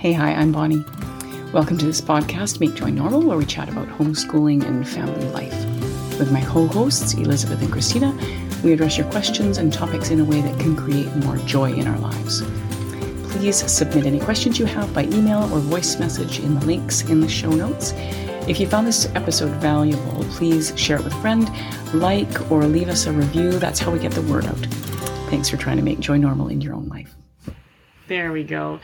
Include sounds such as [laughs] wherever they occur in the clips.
Hey, hi, I'm Bonnie. Welcome to this podcast, Make Joy Normal, where we chat about homeschooling and family life. With my co hosts, Elizabeth and Christina, we address your questions and topics in a way that can create more joy in our lives. Please submit any questions you have by email or voice message in the links in the show notes. If you found this episode valuable, please share it with a friend, like, or leave us a review. That's how we get the word out. Thanks for trying to make joy normal in your own life. There we go.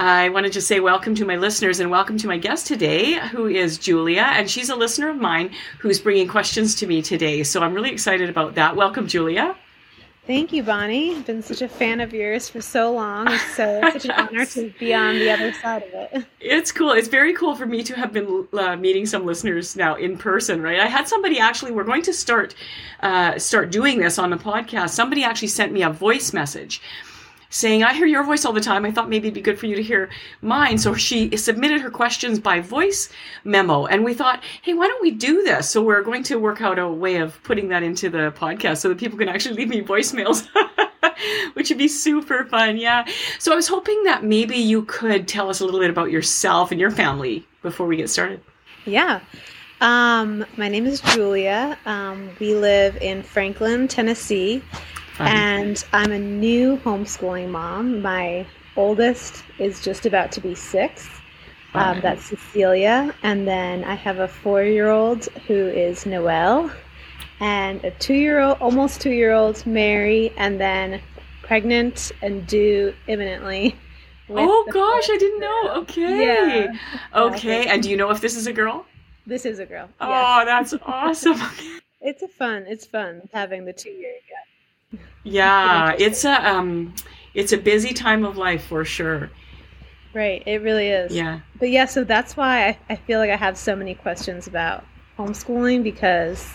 I want to just say welcome to my listeners and welcome to my guest today, who is Julia. And she's a listener of mine who's bringing questions to me today. So I'm really excited about that. Welcome, Julia. Thank you, Bonnie. I've been such a fan of yours for so long. So it's [laughs] such an honor to be on the other side of it. It's cool. It's very cool for me to have been uh, meeting some listeners now in person. Right? I had somebody actually. We're going to start uh, start doing this on the podcast. Somebody actually sent me a voice message saying, I hear your voice all the time. I thought maybe it'd be good for you to hear mine. So she submitted her questions by voice memo. And we thought, hey, why don't we do this? So we're going to work out a way of putting that into the podcast so that people can actually leave me voicemails. [laughs] Which would be super fun, yeah. So I was hoping that maybe you could tell us a little bit about yourself and your family before we get started. Yeah. Um, my name is Julia. Um, we live in Franklin, Tennessee. And I'm a new homeschooling mom. My oldest is just about to be six. Um, that's Cecilia. And then I have a four year old who is Noelle, and a two year old, almost two year old, Mary, and then pregnant and due imminently. Oh gosh, I didn't know. Okay. Yeah. Okay. And do you know if this is a girl? This is a girl. Oh, yes. that's [laughs] awesome. it's a fun. It's fun having the two year gap yeah, it's a um, it's a busy time of life for sure. Right, it really is. Yeah. But yeah, so that's why I, I feel like I have so many questions about homeschooling because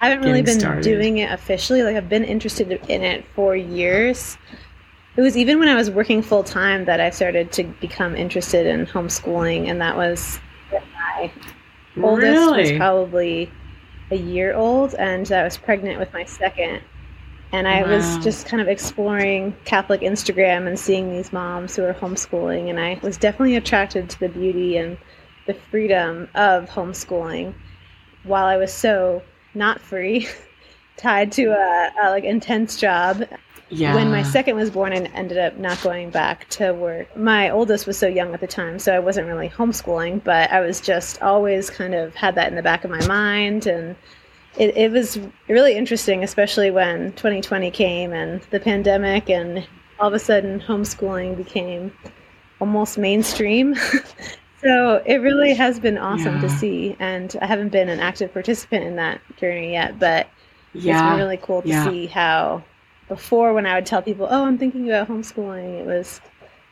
I haven't really Getting been started. doing it officially. Like I've been interested in it for years. It was even when I was working full time that I started to become interested in homeschooling, and that was my oldest was probably a year old, and I was pregnant with my second and I wow. was just kind of exploring Catholic Instagram and seeing these moms who are homeschooling. And I was definitely attracted to the beauty and the freedom of homeschooling while I was so not free, [laughs] tied to a, a, like intense job. Yeah. When my second was born and ended up not going back to work, my oldest was so young at the time, so I wasn't really homeschooling, but I was just always kind of had that in the back of my mind and it, it was really interesting, especially when 2020 came and the pandemic, and all of a sudden homeschooling became almost mainstream. [laughs] so it really has been awesome yeah. to see. And I haven't been an active participant in that journey yet, but yeah. it's been really cool to yeah. see how before when I would tell people, oh, I'm thinking about homeschooling, it was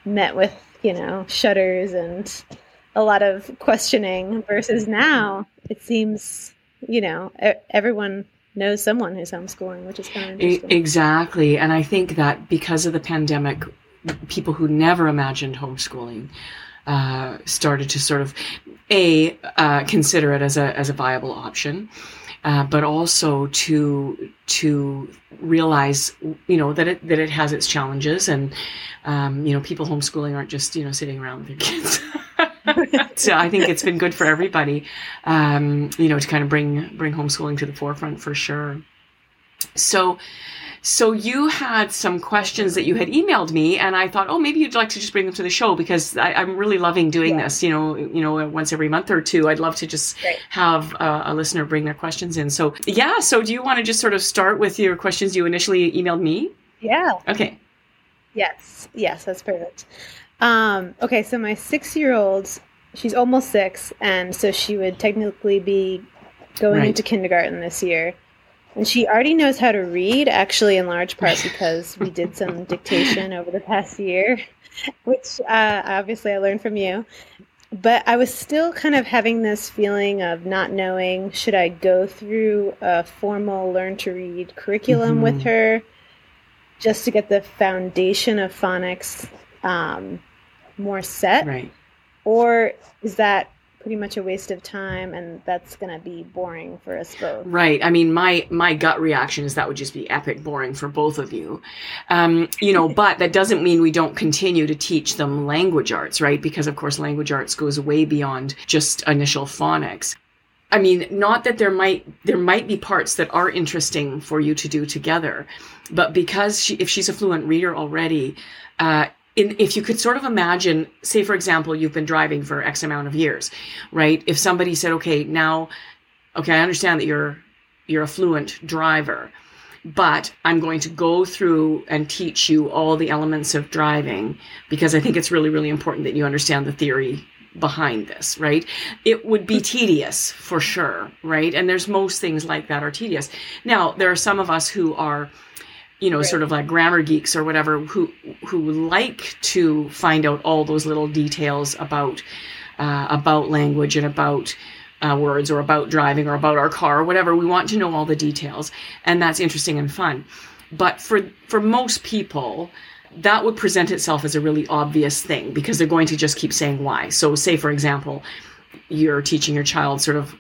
met with, you know, shudders and a lot of questioning versus now it seems you know, everyone knows someone who's homeschooling, which is kind of interesting. Exactly. And I think that because of the pandemic, people who never imagined homeschooling uh, started to sort of a uh, consider it as a as a viable option, uh, but also to to realize you know that it that it has its challenges and um, you know people homeschooling aren't just you know sitting around with their kids. [laughs] [laughs] so I think it's been good for everybody, um, you know, to kind of bring bring homeschooling to the forefront for sure. So, so you had some questions that you had emailed me, and I thought, oh, maybe you'd like to just bring them to the show because I, am really loving doing yeah. this. You know, you know, once every month or two, I'd love to just have uh, a listener bring their questions in. So, yeah. So, do you want to just sort of start with your questions you initially emailed me? Yeah. Okay. Yes. Yes, that's perfect. Um, okay, so my six year old, she's almost six, and so she would technically be going right. into kindergarten this year. And she already knows how to read, actually, in large part [laughs] because we did some dictation over the past year, which uh, obviously I learned from you. But I was still kind of having this feeling of not knowing should I go through a formal learn to read curriculum mm-hmm. with her just to get the foundation of phonics um, more set? Right. Or is that pretty much a waste of time and that's going to be boring for us both? Right. I mean my my gut reaction is that would just be epic boring for both of you. Um, you know but that doesn't mean we don't continue to teach them language arts right? Because of course language arts goes way beyond just initial phonics. I mean, not that there might there might be parts that are interesting for you to do together, but because she, if she's a fluent reader already, uh, in, if you could sort of imagine, say for example, you've been driving for X amount of years, right? If somebody said, okay, now, okay, I understand that you're you're a fluent driver, but I'm going to go through and teach you all the elements of driving because I think it's really really important that you understand the theory behind this, right? It would be tedious for sure, right? And there's most things like that are tedious. Now, there are some of us who are you know, right. sort of like grammar geeks or whatever who who like to find out all those little details about uh, about language and about uh, words or about driving or about our car or whatever. We want to know all the details, and that's interesting and fun. But for for most people, that would present itself as a really obvious thing because they're going to just keep saying why. So, say, for example, you're teaching your child sort of,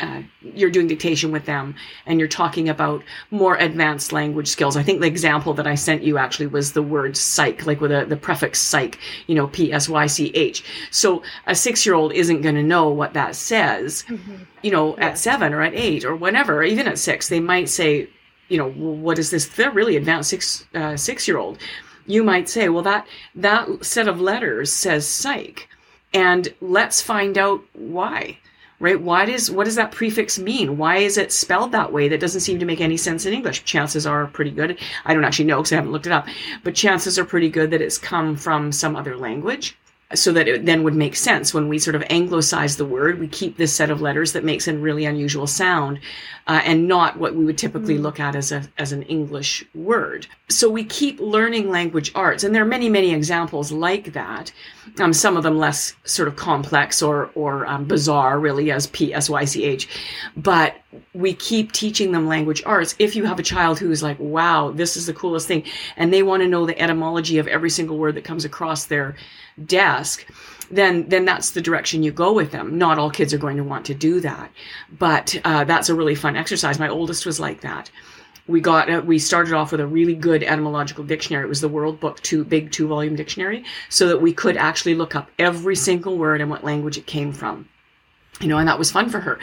uh, you're doing dictation with them and you're talking about more advanced language skills. I think the example that I sent you actually was the word psych, like with a, the prefix psych, you know, P S Y C H. So, a six year old isn't going to know what that says, mm-hmm. you know, yeah. at seven or at eight or whatever, even at six. They might say, you know, what is this? They're really advanced six uh, six year old. You might say, well, that that set of letters says psych, and let's find out why. Right? Why does what does that prefix mean? Why is it spelled that way? That doesn't seem to make any sense in English. Chances are pretty good. I don't actually know because I haven't looked it up, but chances are pretty good that it's come from some other language so that it then would make sense. When we sort of anglicize the word we keep this set of letters that makes a really unusual sound uh, and not what we would typically mm. look at as a as an english word. So we keep learning language arts and there are many many examples like that. Um, some of them less sort of complex or or um, bizarre really as p s y c h. But we keep teaching them language arts. If you have a child who's like wow this is the coolest thing and they want to know the etymology of every single word that comes across their desk, then then that's the direction you go with them. Not all kids are going to want to do that, but uh, that's a really fun exercise. My oldest was like that. We got uh, we started off with a really good etymological dictionary. It was the World Book Two big two volume dictionary, so that we could actually look up every single word and what language it came from. You know, and that was fun for her.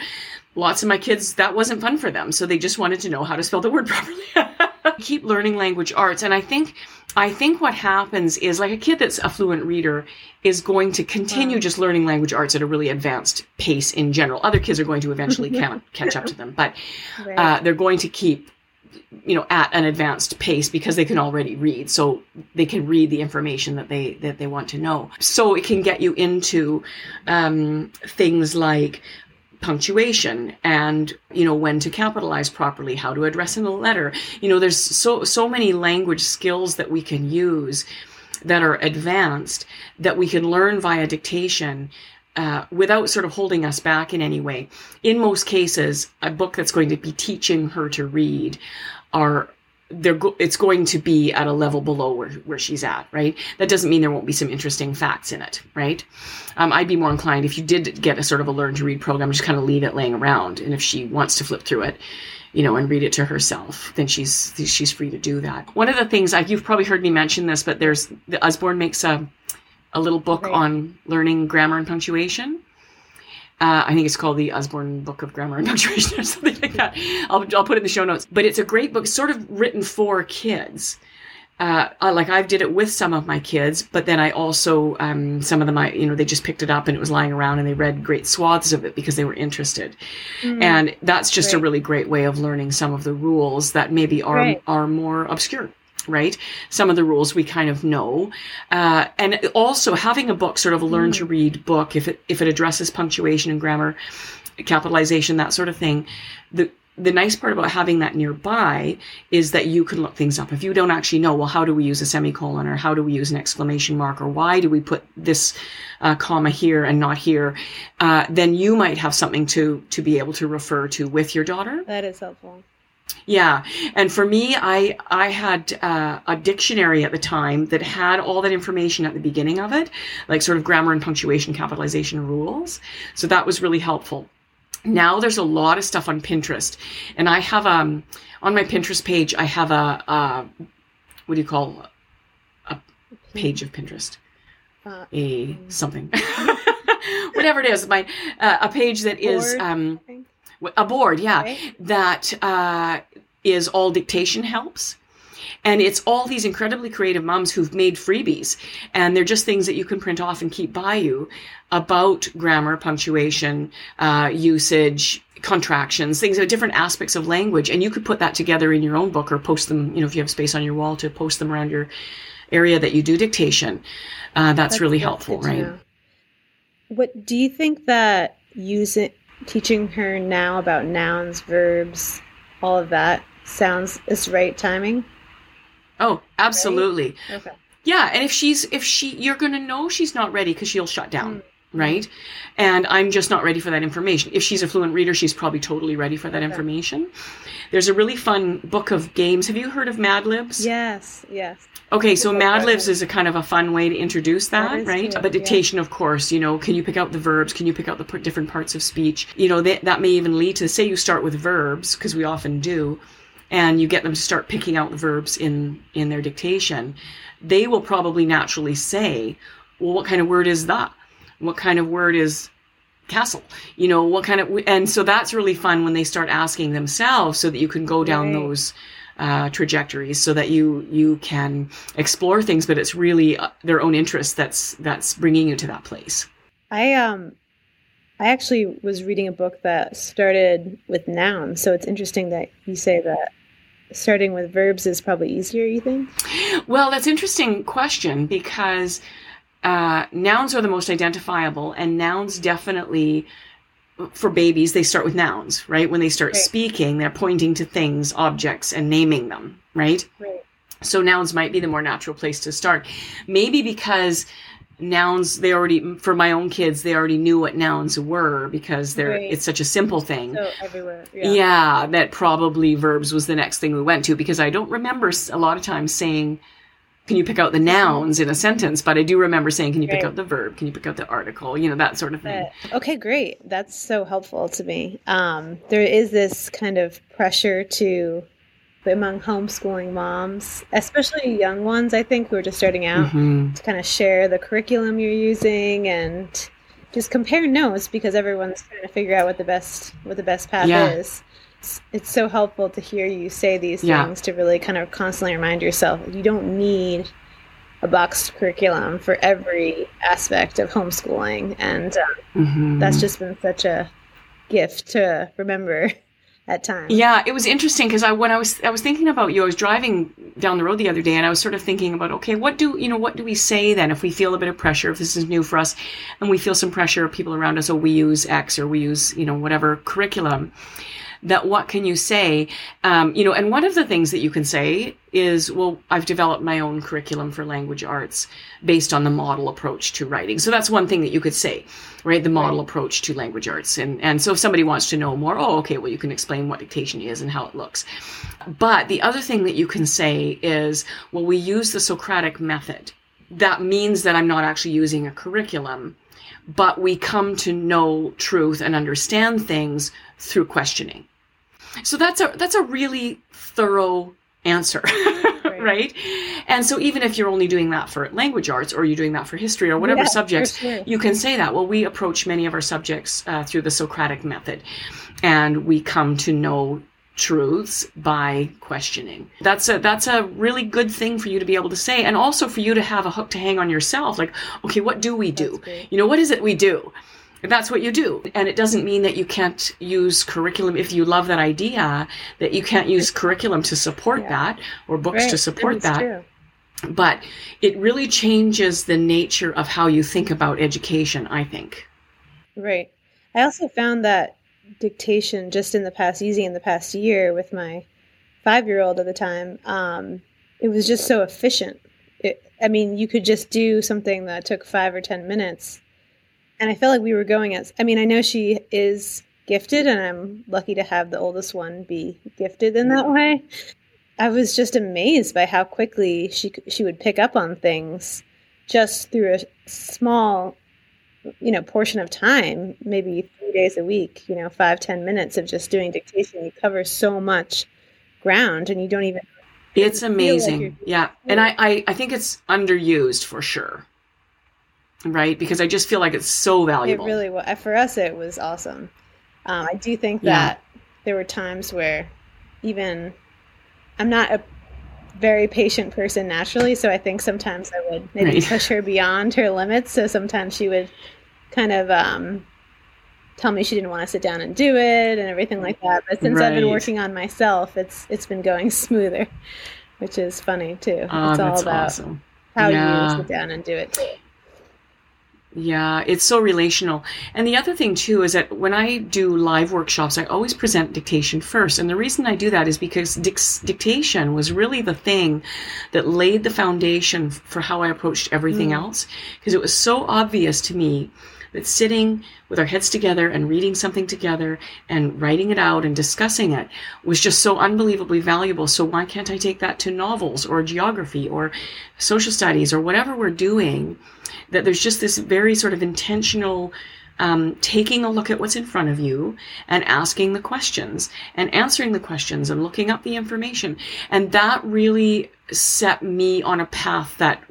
Lots of my kids that wasn't fun for them, so they just wanted to know how to spell the word [laughs] properly. Keep learning language arts, and I think I think what happens is like a kid that's a fluent reader is going to continue wow. just learning language arts at a really advanced pace in general. Other kids are going to eventually [laughs] catch up to them, but right. uh, they're going to keep you know at an advanced pace because they can already read so they can read the information that they that they want to know so it can get you into um, things like punctuation and you know when to capitalize properly how to address in a letter you know there's so so many language skills that we can use that are advanced that we can learn via dictation uh, without sort of holding us back in any way. In most cases, a book that's going to be teaching her to read are they're go- it's going to be at a level below where, where she's at, right? That doesn't mean there won't be some interesting facts in it, right? Um, I'd be more inclined if you did get a sort of a learn to read program, just kind of leave it laying around. And if she wants to flip through it, you know, and read it to herself, then she's she's free to do that. One of the things like you've probably heard me mention this, but there's the Usborne makes a a little book right. on learning grammar and punctuation. Uh, I think it's called the Usborne Book of Grammar and Punctuation or [laughs] something like that. I'll, I'll put it in the show notes. But it's a great book, sort of written for kids. Uh, like I did it with some of my kids, but then I also, um, some of them, I, you know, they just picked it up and it was lying around and they read great swaths of it because they were interested. Mm, and that's just a really great way of learning some of the rules that maybe are, right. are more obscure right? Some of the rules we kind of know. Uh, and also having a book, sort of a learn to mm. read book, if it, if it addresses punctuation and grammar, capitalization, that sort of thing, the, the nice part about having that nearby is that you can look things up. If you don't actually know, well, how do we use a semicolon or how do we use an exclamation mark or why do we put this uh, comma here and not here, uh, then you might have something to to be able to refer to with your daughter. That is helpful Yeah, and for me, I I had uh, a dictionary at the time that had all that information at the beginning of it, like sort of grammar and punctuation, capitalization rules. So that was really helpful. Now there's a lot of stuff on Pinterest, and I have um on my Pinterest page I have a, a what do you call a page of Pinterest, uh, a mm. something, [laughs] whatever it is, my uh, a page that is um a board, yeah, right. that uh, is all dictation helps. And it's all these incredibly creative moms who've made freebies. And they're just things that you can print off and keep by you about grammar, punctuation, uh, usage, contractions, things, of different aspects of language. And you could put that together in your own book or post them, you know, if you have space on your wall to post them around your area that you do dictation. Uh, that's, that's, really helpful, right? What do you think that using teaching her now about nouns, verbs, all of that sounds is right timing? Oh, absolutely. Right? Okay. Yeah, and if she's if she you're going to know she's not ready cuz she'll shut down. Mm right? And I'm just not ready for that information. If she's a fluent reader, she's probably totally ready for that information. There's a really fun book of games. Have you heard of Mad Libs? Yes, yes. Okay, so Mad Libs is a kind of a fun way to introduce that, that right? But dictation, yeah. of course, you know, can you pick out the verbs? Can you pick out the different parts of speech? You know, that, that may even lead to, say you start with verbs, because we often do, and you get them to start picking out the verbs in, in their dictation. They will probably naturally say, well, what kind of word is that? what kind of word is castle you know what kind of and so that's really fun when they start asking themselves so that you can go down right. those uh, trajectories so that you you can explore things but it's really uh, their own interest that's that's bringing you to that place. I um i actually was reading a book that started with nouns so it's interesting that you say that starting with verbs is probably easier you think? Well that's interesting question because uh, nouns are the most identifiable, and nouns definitely, for babies, they start with nouns, right? When they start right. speaking, they're pointing to things, objects, and naming them, right? Right. So nouns might be the more natural place to start. Maybe because nouns they already for my own kids they already knew what nouns were because they're right. it's such a simple thing so everywhere yeah. yeah that probably verbs was the next thing we went to because i don't remember a lot of times saying can you pick out the nouns in a sentence? But I do remember saying, can you pick out the verb? Can you pick out the article? You know, that sort of thing. okay, great. That's so helpful to me. Um, there is this kind of pressure to, among homeschooling moms, especially young ones, I think, who are just starting out, mm-hmm. to kind of share the curriculum you're using and just compare notes because everyone's trying to figure out what the best what the best path yeah. is it's, it's so helpful to hear you say these yeah. things to really kind of constantly remind yourself you don't need a boxed curriculum for every aspect of homeschooling and um, mm-hmm. that's just been such a gift to remember [laughs] at times yeah it was interesting because i when i was i was thinking about you i was driving down the road the other day and i was sort of thinking about okay what do you know what do we say then if we feel a bit of pressure if this is new for us and we feel some pressure of people around us oh we use x or we use you know whatever curriculum that what can you say? Um, you know, and one of the things that you can say is, well, I've developed my own curriculum for language arts based on the model approach to writing. So that's one thing that you could say, right? The model right. approach to language arts. And, and so if somebody wants to know more, oh, okay, well, you can explain what dictation is and how it looks. But the other thing that you can say is, well, we use the Socratic method. That means that I'm not actually using a curriculum but we come to know truth and understand things through questioning. So that's a that's a really thorough answer, right. [laughs] right. And so even if you're only doing that for language arts or you're doing that for history or whatever yeah, subjects, sure. you can say that. Well, we approach many of our subjects uh, through the Socratic method, and we come to know truths by questioning. That's a that's a really good thing for you to be able to say and also for you to have a hook to hang on yourself like okay what do we do? You know what is it we do? That's what you do. And it doesn't mean that you can't use curriculum if you love that idea that you can't use curriculum to support yeah. that or books right. to support that. True. But it really changes the nature of how you think about education, I think. Right. I also found that dictation just in the past, using in the past year with my five year old at the time, um, it was just so efficient. It, I mean, you could just do something that took five or 10 minutes. And I felt like we were going as, I mean, I know she is gifted, and I'm lucky to have the oldest one be gifted in that way. I was just amazed by how quickly she she would pick up on things just through a small, you know, portion of time, maybe three days a week. You know, five ten minutes of just doing dictation. You cover so much ground, and you don't even. It's amazing, like yeah, and I, I I think it's underused for sure right? Because I just feel like it's so valuable. It really was. For us, it was awesome. Um, I do think that yeah. there were times where even I'm not a very patient person naturally, so I think sometimes I would maybe right. push her beyond her limits. So sometimes she would kind of um, tell me she didn't want to sit down and do it and everything like that. But since right. I've been working on myself, it's it's been going [laughs] smoother, which is funny too. Oh, it's all about awesome. how yeah. you sit down and do it too. Yeah, it's so relational. And the other thing too is that when I do live workshops, I always present dictation first. And the reason I do that is because dic- dictation was really the thing that laid the foundation for how I approached everything mm. else. Because it was so obvious to me that sitting with our heads together and reading something together and writing it out and discussing it was just so unbelievably valuable. So why can't I take that to novels or geography or social studies or whatever we're doing? That there's just this very sort of intentional um, taking a look at what's in front of you and asking the questions and answering the questions and looking up the information. And that really set me on a path that,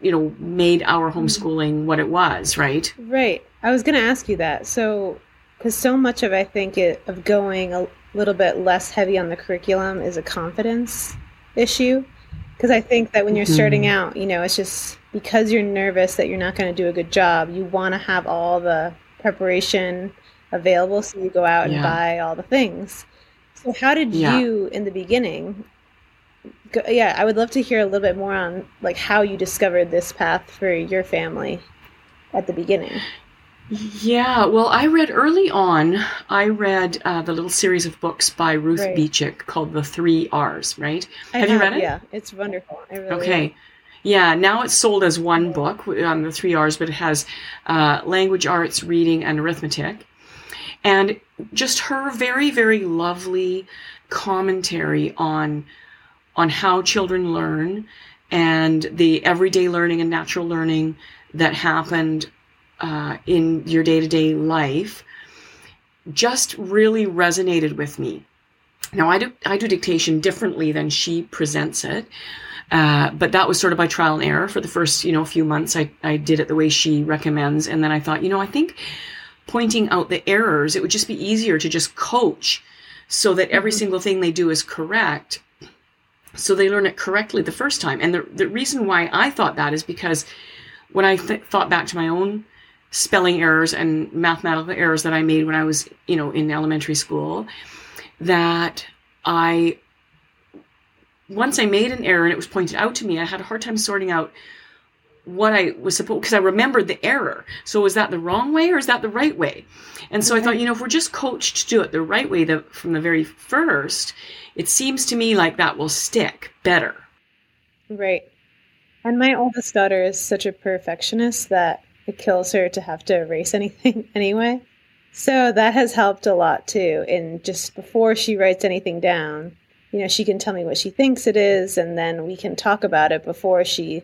you know, made our mm-hmm. homeschooling what it was, right? Right. I was going to ask you that. So, because so much of, I think, it, of going a little bit less heavy on the curriculum is a confidence issue. Because I think that when you're starting mm-hmm. out, you know, it's just because you're nervous that you're not going to do a good job, you want to have all the preparation available so you go out and yeah. buy all the things. So how did yeah. you in the beginning go, yeah, I would love to hear a little bit more on like how you discovered this path for your family at the beginning. Yeah, well, I read early on, I read uh, the little series of books by Ruth right. Beechick called The Three R's, right? Have, have, you read it? Yeah, it's wonderful. Really okay. Yeah, now it's sold as one book on the three R's, but it has uh, language arts, reading, and arithmetic. And just her very, very lovely commentary on on how children learn and the everyday learning and natural learning that happened uh, in your day to day life just really resonated with me. Now I do I do dictation differently than she presents it. Uh, but that was sort of by trial and error for the first, you know, few months. I, I did it the way she recommends. And then I thought, you know, I think pointing out the errors, it would just be easier to just coach so that every mm-hmm. single thing they do is correct. So they learn it correctly the first time. And the, the reason why I thought that is because when I th- thought back to my own spelling errors and mathematical errors that I made when I was, you know, in elementary school, that I once I made an error and it was pointed out to me, I had a hard time sorting out what I was supposed because I remembered the error. So was that the wrong way or is that the right way? And so I thought, you know, if we're just coached to do it the right way the, from the very first, it seems to me like that will stick better. Right. And my oldest daughter is such a perfectionist that it kills her to have to erase anything [laughs] anyway. So that has helped a lot too. In just before she writes anything down, you know, she can tell me what she thinks it is, and then we can talk about it before she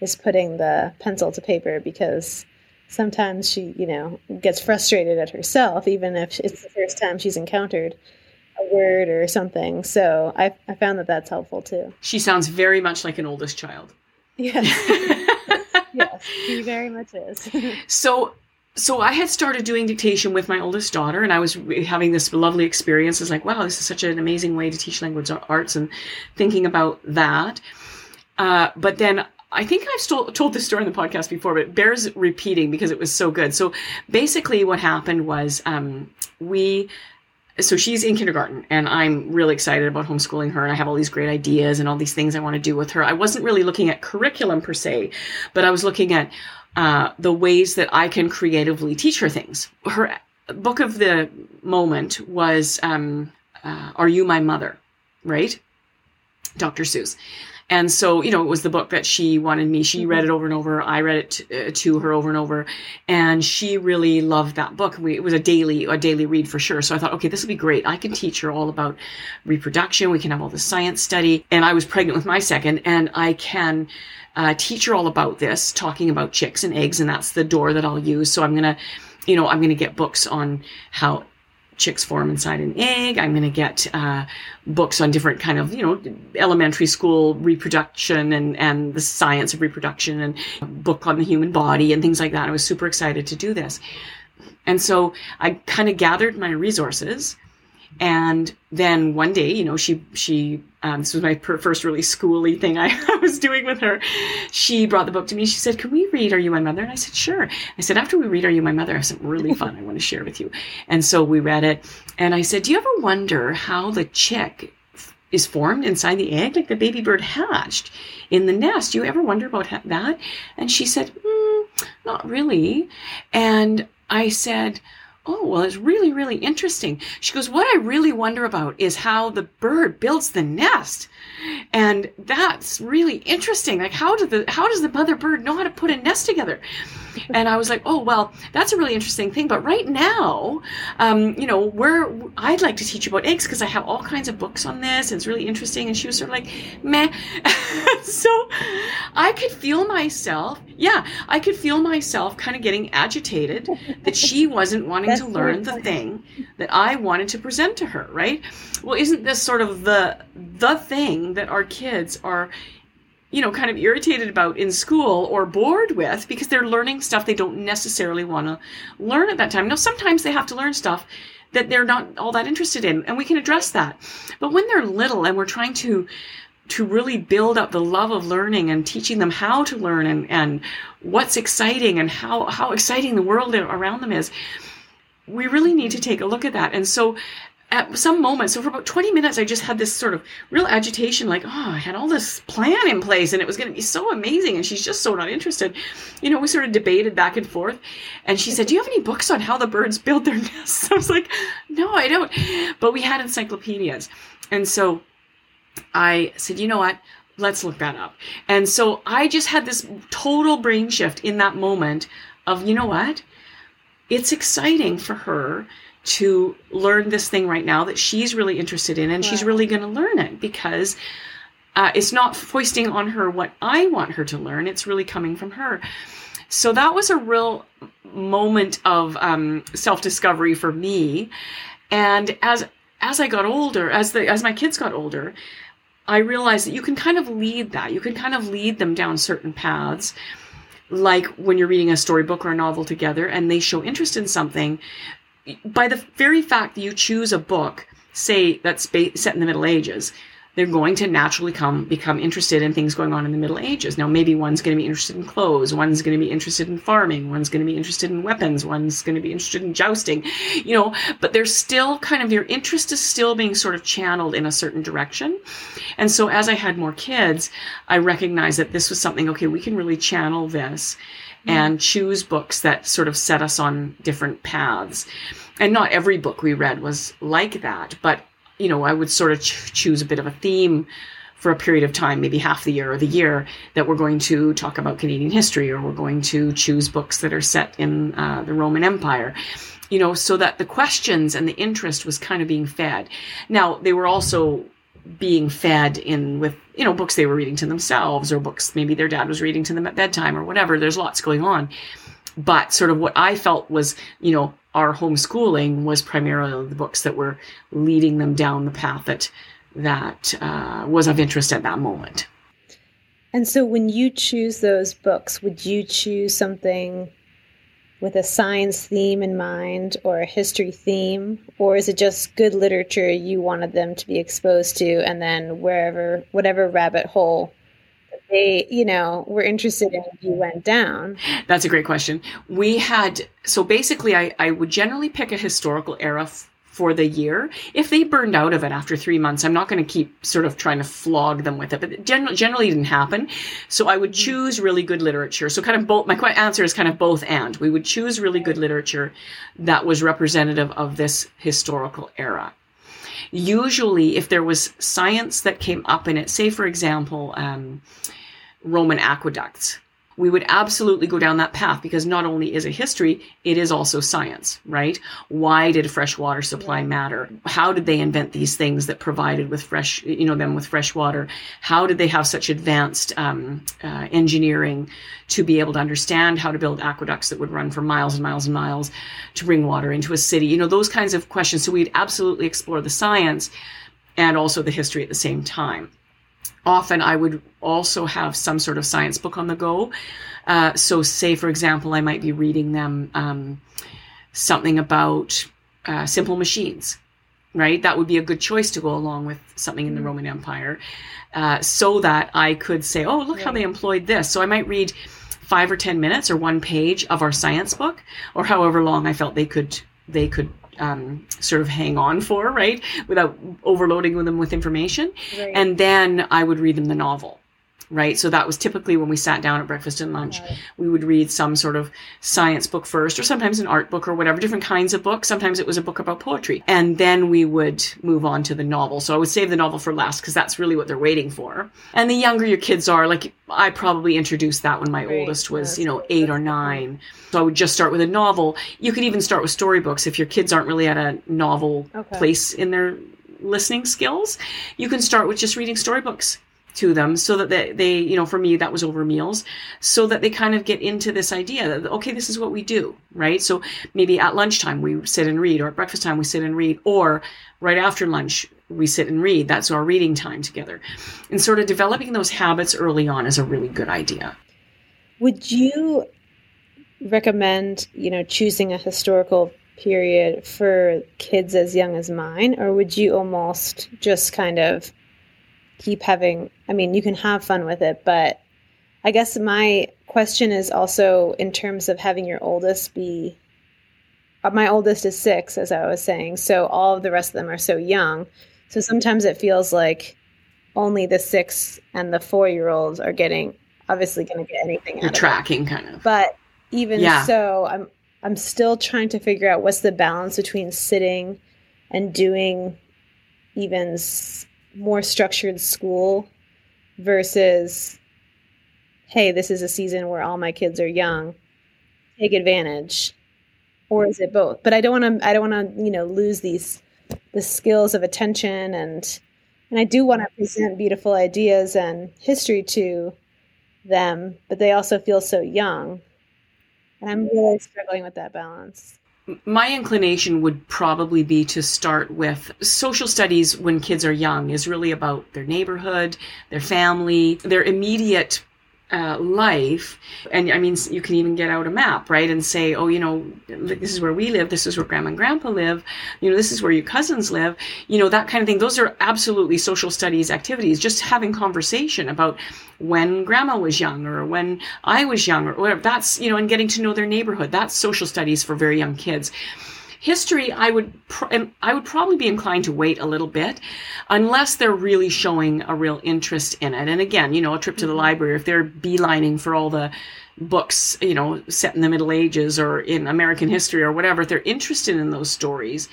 is putting the pencil to paper because sometimes she, you know, gets frustrated at herself, even if it's the first time she's encountered a word or something. So I, I found that that's helpful too. She sounds very much like an oldest child. Yes. [laughs] yes, she very much is. so so I had started doing dictation with my oldest daughter, and I was having this lovely experience. It's like, wow, this is such an amazing way to teach language arts, and thinking about that. Uh, but then I think I've stole, told this story in the podcast before, but bears repeating because it was so good. So basically, what happened was um, we. So she's in kindergarten, and I'm really excited about homeschooling her, and I have all these great ideas and all these things I want to do with her. I wasn't really looking at curriculum per se, but I was looking at uh, the ways that I can creatively teach her things. Her book of the moment was um, uh, Are You My Mother? Right? Dr. Seuss. And so, you know, it was the book that she wanted me. She read it over and over. I read it to, uh, to her over and over, and she really loved that book. We, it was a daily a daily read for sure. So I thought, okay, this will be great. I can teach her all about reproduction. We can have all the science study. And I was pregnant with my second, and I can uh, teach her all about this, talking about chicks and eggs, and that's the door that I'll use. So I'm gonna, you know, I'm gonna get books on how chicks form inside an egg. I'm going to get uh, books on different kind of, you know, elementary school reproduction and, and the science of reproduction and book on the human body and things like that. I was super excited to do this. And so I kind of gathered my resources and then one day, you know, she, she, um, this was my per- first really schooly thing I, [laughs] I, was doing with her. She brought the book to me. She said, can we read Are You My Mother? And I said, sure. I said, after we read Are You My Mother, I have something really [laughs] fun I want to share with you. And so we read it. And I said, do you ever wonder how the chick is formed inside the egg, like the baby bird hatched in the nest? Do you ever wonder about that? And she said, mm, not really. And I said, Oh, well, it's really, really interesting. She goes, What I really wonder about is how the bird builds the nest. And that's really interesting. Like, how, do the, how does the mother bird know how to put a nest together? And I was like, oh, well, that's a really interesting thing. But right now, um, you know, where I'd like to teach you about eggs because I have all kinds of books on this. It's really interesting. And she was sort of like, meh. [laughs] so I could feel myself, yeah, I could feel myself kind of getting agitated that [laughs] she wasn't wanting to learn the thing that I wanted to present to her, right? Well, isn't this sort of the the thing that our kids are you know, kind of irritated about in school or bored with because they're learning stuff they don't necessarily want to learn at that time. Now, sometimes they have to learn stuff that they're not all that interested in, and we can address that. But when they're little and we're trying to to really build up the love of learning and teaching them how to learn and, and what's exciting and how, how exciting the world around them is, we really need to take a look at that. And so at some moment, so for about 20 minutes, I just had this sort of real agitation, like, oh, I had all this plan in place and it was going to be so amazing. And she's just so not interested. You know, we sort of debated back and forth. And she said, Do you have any books on how the birds build their [laughs] nests? I was like, No, I don't. But we had encyclopedias. And so I said, You know what? Let's look that up. And so I just had this total brain shift in that moment of, you know what? It's exciting for her to learn this thing right now that she's really interested in and she's really going to learn it because uh, it's not foisting on her what I want her to learn. It's really coming from her. So that was a real moment of um, self discovery for me. And as as I got older, as the as my kids got older, I realized that you can kind of lead that. You can kind of lead them down certain paths like when you're reading a storybook or a novel together and they show interest in something, by the very fact that you choose a book, say that's set in the Middle Ages, they're going to naturally come become interested in things going on in the Middle Ages. Now, maybe one's going to be interested in clothes, one's going to be interested in farming, one's going to be interested in weapons, one's going to be interested in jousting, you know. But there's still kind of your interest is still being sort of channeled in a certain direction. And so, as I had more kids, I recognized that this was something. Okay, we can really channel this and choose books that sort of set us on different paths. And not every book we read was like that, but you know, I would sort of ch- choose a bit of a theme for a period of time, maybe half the year or the year, that we're going to talk about Canadian history, or we're going to choose books that are set in uh, the Roman Empire. You know, so that the questions and the interest was kind of being fed. Now, they were also being fed in with you know books they were reading to themselves or books maybe their dad was reading to them at bedtime or whatever. There's lots going on. But sort of what i felt was you know our homeschooling was primarily the books that were leading them down the path that that uh, was of interest at that moment. And so when you choose those books would you choose something with a science theme in mind or a history theme? Or is it just good literature you wanted them to be exposed to and then wherever whatever rabbit hole they you know were interested in you went down? That's a great question. We had so basically i, I would generally pick a historical era f- for the year. If they burned out of it after three months, I'm not going to keep sort of trying to flog them with it. But generally, generally didn't happen. So I would mm-hmm. choose really good literature. So kind of both. My answer is kind of both and. We would choose really good literature that was representative of this historical era. usually if there was science that came up in it, say for example, um, Roman aqueducts, we would absolutely go down that path because not only is it history, it is also science, right? Why did a fresh water supply matter? How did they invent these things that provided with fresh, you know, them with fresh water? How did they have such advanced um, uh, engineering to be able to understand how to build aqueducts that would run for miles and miles and miles to bring water into a city? You know, those kinds of questions. So we'd absolutely explore the science and also the history at the same time often I would also have some sort of science book on the go. Uh, so, say, for example, I might be reading them um, something about uh, simple machines, right? That would be a good choice to go along with something in the mm-hmm. Roman Empire, uh, so that I could say, oh, look how they employed this. So, I might read five or 10 minutes or one page of our science book, or however long I felt they could they could um, sort of hang on for, right? Without overloading them with information. Right. And then I would read them the novel right? So that was typically when we sat down at breakfast and lunch. Right. We would read some sort of science book first, or sometimes an art book or whatever, different kinds of books. Sometimes it was a book about poetry. And then we would move on to the novel. So I would save the novel for last because that's really what they're waiting for. And the younger your kids are, like I probably introduced that when my right. oldest was, you know, eight or nine. So I would just start with a novel. You could even start with storybooks if your kids aren't really at a novel okay. place in their listening skills. You can start with just reading storybooks to them so that they, they, you know, for me, that was over meals, so that they kind of get into this idea that, okay, this is what we do, right? So maybe at lunchtime we sit and read, or at breakfast time we sit and read, or right after lunch we sit and read. That's our reading time together. And sort of developing those habits early on is a really good idea. Would you recommend, you know, choosing a historical period for kids as young as mine, or would you almost just kind of keep having I mean, you can have fun with it, but I guess my question is also in terms of having your oldest be uh, my oldest is 6 as I was saying. So all of the rest of them are so young. So sometimes it feels like only the 6 and the 4-year-olds are getting obviously going to get anything You're tracking it. kind of. But even yeah. so, I'm I'm still trying to figure out what's the balance between sitting and doing even more structured school versus hey this is a season where all my kids are young. Take advantage. Or is it both? But i don't want to i don't want to you know lose these the skills of attention and and i do want to present beautiful ideas and history to them but they also feel so young. And i'm really struggling with that balance my inclination would probably be to start with social studies when kids are young is really about their neighborhood, their family, their immediate uh, life. And I mean, you can even get out a map, right? And say, oh, you know, this is where we live. This is where grandma and grandpa live. You know, this is where your cousins live. You know, that kind of thing. Those are absolutely social studies activities. Just having conversation about when grandma was young or when I was young or whatever. That's, you know, and getting to know their neighborhood. That's social studies for very young kids. History, I would, pr- I would probably be inclined to wait a little bit, unless they're really showing a real interest in it. And again, you know, a trip to the mm-hmm. library, if they're beelining for all the books, you know, set in the Middle Ages or in American history or whatever, if they're interested in those stories,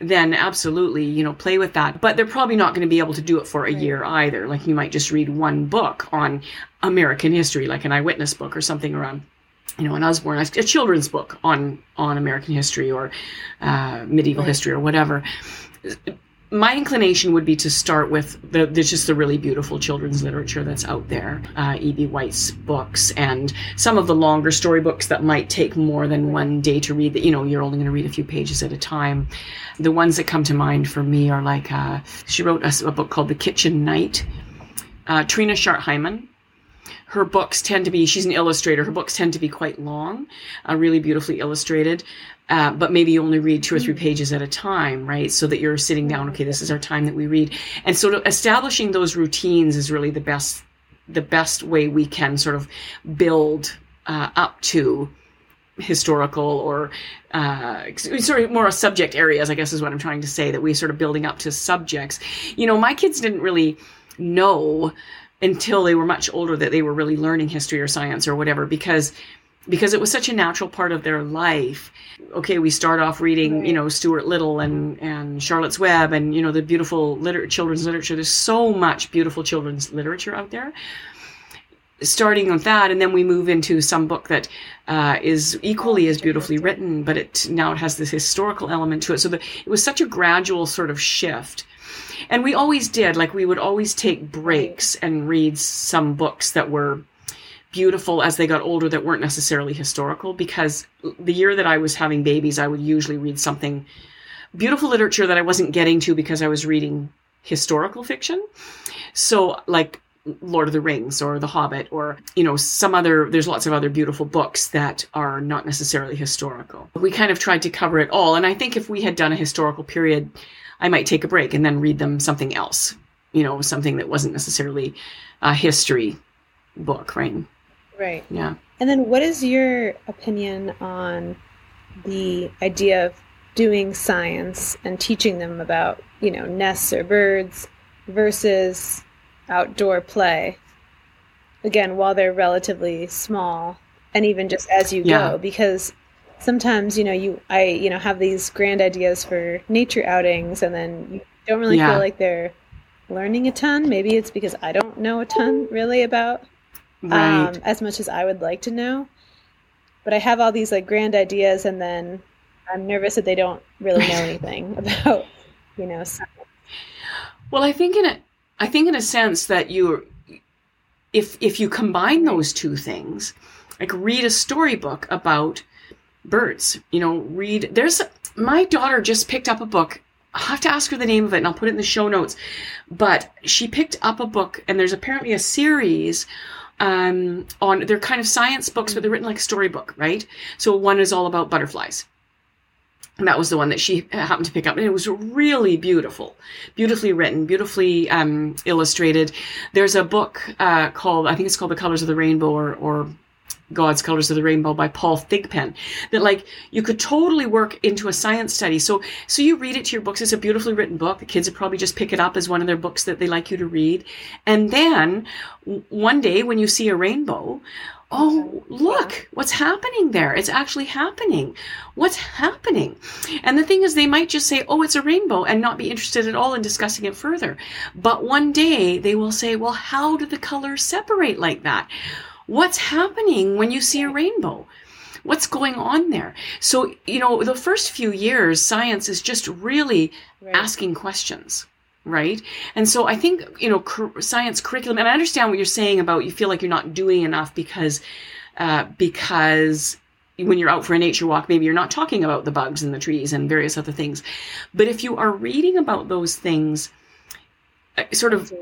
then absolutely, you know, play with that. But they're probably not going to be able to do it for a year either. Like you might just read one book on American history, like an eyewitness book or something around you know, an Usborne, a children's book on on American history or uh, medieval right. history or whatever. My inclination would be to start with the, the just the really beautiful children's literature that's out there, uh, E.B. White's books, and some of the longer storybooks that might take more than one day to read. That you know you're only going to read a few pages at a time. The ones that come to mind for me are like uh, she wrote a, a, book called The Kitchen Knight. Uh, Trina Schart Hyman her books tend to be she's an illustrator her books tend to be quite long uh, really beautifully illustrated uh, but maybe you only read two or three mm. pages at a time right? So that you're sitting down okay this is our time that we read. And so establishing those routines is really the best the best way we can sort of build uh, up to historical or uh, sort of more subject areas i guess is what i'm trying to say that we sort of building up to subjects. You know my kids didn't really know until they were much older that they were really learning history or science or whatever because because it was such a natural part of their life. Okay, we start off reading, you know, Stuart Little and and Charlotte's Web and you know the beautiful liter- children's literature. There's so much beautiful children's literature out there. Starting with that, and then we move into some book that uh, is equally as beautifully written, but it now it has this historical element to it. So the, it was such a gradual sort of shift. And we always did, like we would always take breaks and read some books that were beautiful as they got older that weren't necessarily historical because the year that I was having babies, I would usually read something beautiful literature that I wasn't getting to because I was reading historical fiction. So, like Lord of the Rings or The Hobbit or, you know, some other, there's lots of other beautiful books that are not necessarily historical. We kind of tried to cover it all. And I think if we had done a historical period, I might take a break and then read them something else, you know, something that wasn't necessarily a history book, right? Right. Yeah. And then what is your opinion on the idea of doing science and teaching them about, you know, nests or birds versus outdoor play? Again, while they're relatively small and even just as you yeah. go because sometimes, you know, you I, you know, have these grand ideas for nature outings and then you don't really yeah. feel like they're learning a ton. Maybe it's because I don't know a ton really about right. um, as much as I would like to know. But I have all these like grand ideas, and then I'm nervous that they don't really know [laughs] anything [laughs] about, you know. Science. Well, I think in a, I think in a sense that you're if if you combine those two things, like read a storybook about birds. You know, read. There's my daughter just picked up a book I'll have to ask her the name of it and I'll put it in the show notes. But she picked up a book and there's apparently a series um, on they're kind of science books, but they're written like a storybook, right? So one is all about butterflies. And that was the one that she happened to pick up. And it was really beautiful, beautifully written, beautifully um, illustrated. There's a book uh, called, I think it's called The Colors of the Rainbow or, or God's Colors of the Rainbow by Paul Thigpen that like you could totally work into a science study. So so you read it to your books. It's a beautifully written book. The kids would probably just pick it up as one of their books that they like you to read. And then one day when you see a rainbow, oh look what's happening there it's actually happening what's happening and the thing is they might just say oh it's a rainbow and not be interested at all in discussing it further but one day they will say well how do the colors separate like that what's happening when you see a rainbow? What's going on there? So, you know, the first few years, science is just really right. asking questions right and so i think you know cur- science curriculum and i understand what you're saying about you feel like you're not doing enough because uh, because when you're out for a nature walk maybe you're not talking about the bugs and the trees and various other things but if you are reading about those things uh, sort of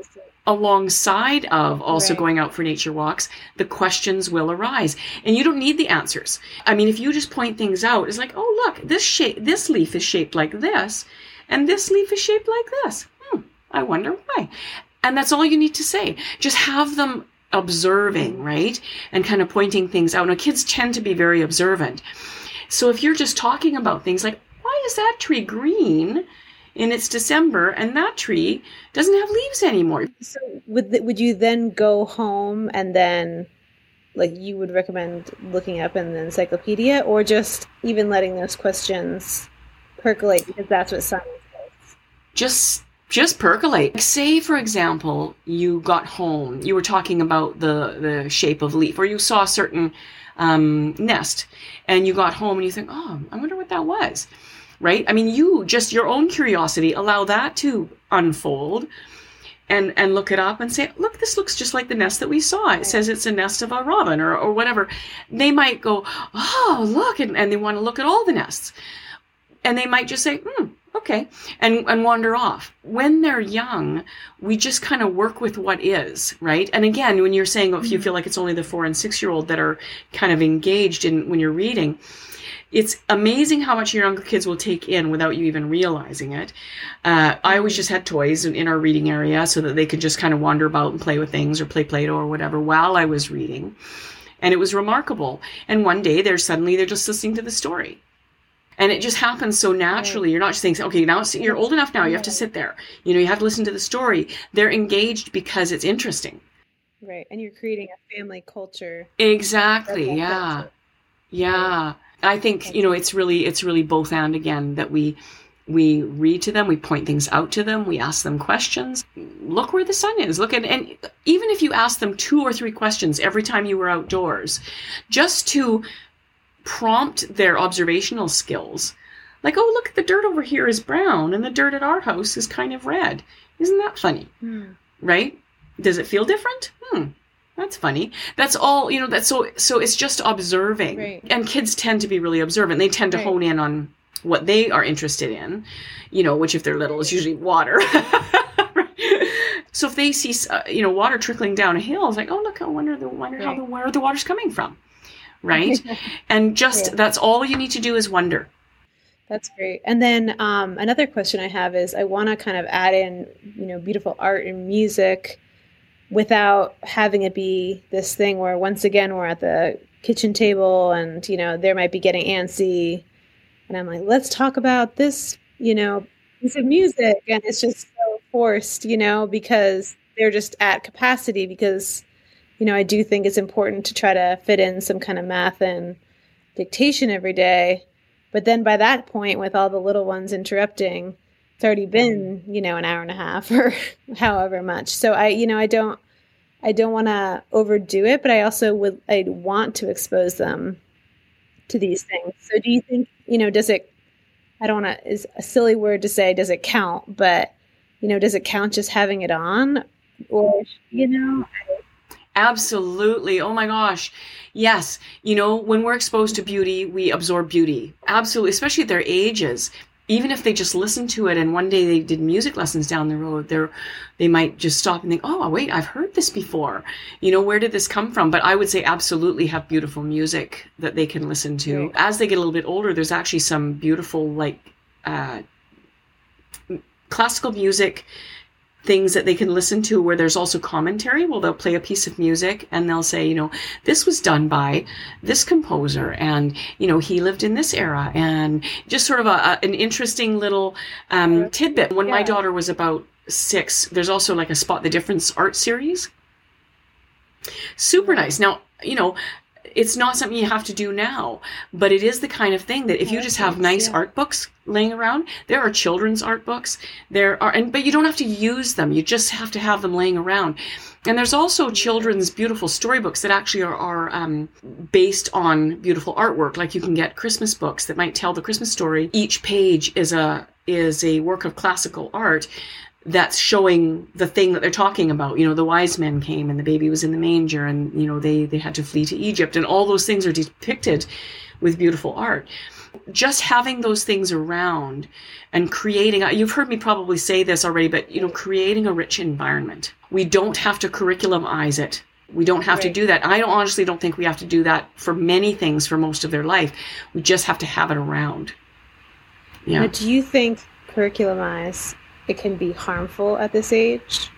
alongside of also right. going out for nature walks, the questions will arise. And you don't need the answers. I mean, if you just point things out, it's like, oh, look, this shape, this leaf is shaped like this, and this leaf is shaped like this. Hmm, I wonder why. And that's all you need to say. Just have them observing, right? And kind of pointing things out. Now, kids tend to be very observant. So if you're just talking about things like, why is that tree green? And it's December, and that tree doesn't have leaves anymore. So would th- would you then go home and then, like, you would recommend looking up in the encyclopedia, or just even letting those questions percolate because that's what science is. Just just percolate. Say, for example, you got home, you were talking about the the shape of leaf, or you saw a certain um, nest, and you got home and you think, oh, I wonder what that was right? I mean, you just your own curiosity allow that to unfold and and look it up and say, look, this looks just like the nest that we saw. It says it's a nest of a robin or, or whatever. They might go, oh, look, and, and they want to look at all the nests. And they might just say, hmm, okay, and, and wander off. When they're young, we just kind of work with what is, right? And again, when you're saying, if you mm-hmm. feel like it's only the four and six year old that are kind of engaged in when you're reading, it's amazing how much your younger kids will take in without you even realizing it. Uh, I always just had toys in, in our reading area so that they could just kind of wander about and play with things or play Play-Doh or whatever while I was reading. And it was remarkable. And one day they're suddenly, they're just listening to the story. And it just happens so naturally. You're not just saying, okay, now you're old enough now, you have to sit there. You know, you have to listen to the story. They're engaged because it's interesting. Right. And you're creating a family culture. Exactly. Yeah. Culture Yeah. I think, you know, it's really it's really both and again that we we read to them, we point things out to them, we ask them questions. Look where the sun is. Look at and even if you ask them two or three questions every time you were outdoors, just to prompt their observational skills. Like, oh, look, the dirt over here is brown and the dirt at our house is kind of red. Isn't that funny? Mm. Right? Does it feel different? Hmm. That's funny. That's all, you know, that's so so it's just observing. Right. And kids tend to be really observant. They tend to right. hone in on what they are interested in, you know, which if they're little is usually water. [laughs] so if they see, uh, you know, water trickling down a hill, it's like, oh look, I wonder the wonder right. how the where the water's coming from, right? [laughs] and just yeah. that's all you need to do is wonder. That's great. And then um, another question I have is I want to kind of add in, you know, beautiful art and music without having it be this thing where once again we're at the kitchen table and you know there might be getting antsy and I'm like, let's talk about this, you know, piece of music. And it's just so forced, you know, because they're just at capacity because, you know, I do think it's important to try to fit in some kind of math and dictation every day. But then by that point, with all the little ones interrupting, already been, you know, an hour and a half [laughs] or however much. So I, you know, I don't, I don't want to overdo it, but I also would, I want to expose them to these things. So do you think, you know, does it, I don't want to, is a silly word to say, does it count? But, you know, does it count just having it on? Or, you know, Absolutely. Oh my gosh. Yes. You know, when we're exposed to beauty, we absorb beauty. Absolutely. Especially at their ages even if they just listened to it and one day they did music lessons down the road, they they might just stop and think, oh, wait, I've heard this before. You know, where did this come from? But I would say absolutely have beautiful music that they can listen to. Right. As they get a little bit older, there's actually some beautiful, like, uh, classical music things that they can listen to where there's also commentary. Well, they'll play a piece of music and they'll say, you know, this was done by this composer and, you know, he lived in this era and just sort of a, a an interesting little um, tidbit. When yeah. my daughter was about six, there's also like a Spot the Difference art series. Super nice. Now, you know, it's not something you have to do now, but it is the kind of thing that if you just have nice yeah. art books laying around, there are children's art books. There are, and but you don't have to use them. You just have to have them laying around. And there's also children's beautiful storybooks that actually are, are um, based on beautiful artwork. Like you can get Christmas books that might tell the Christmas story. Each page is a is a work of classical art that's showing the thing that they're talking about. You know, the wise men came and the baby was in the manger and, you know, they, they had to flee to Egypt and all those things are depicted with beautiful art. Just having those things around and creating, you've heard me probably say this already, but, you know, creating a rich environment. We don't have to curriculumize it. We don't have right. to do that. I don't, honestly don't think we have to do that for many things for most of their life. We just have to have it around. Yeah. But do you think curriculumize it can be harmful at this age?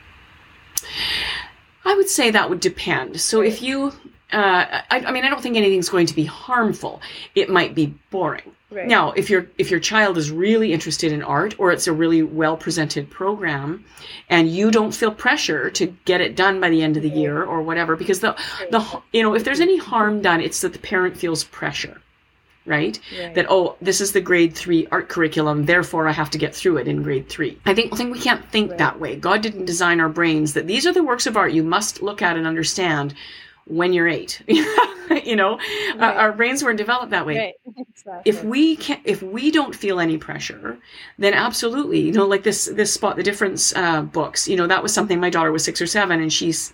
I would say that would depend. So if you, uh, I, I, mean, I don't think anything's going to be harmful. It might be boring. Right. Now, if your if your child is really interested in art, or it's a really well presented program, and you don't feel pressure to get it done by the end of the year or whatever, because the the you know if there's any harm done, it's that the parent feels pressure right? right? That oh, this is the grade three art curriculum, therefore I have to get through it in grade three. I think I think we can't think right. that way. God didn't design our brains that these are the works of art you must look at and understand when you're eight. [laughs] you know, right. our, our, brains weren't developed that way. Right. [laughs] Exactly. If we can, if we don't feel any pressure, then absolutely, you know, like this this spot the difference uh, books. You know, that was something my daughter was six or seven, and she's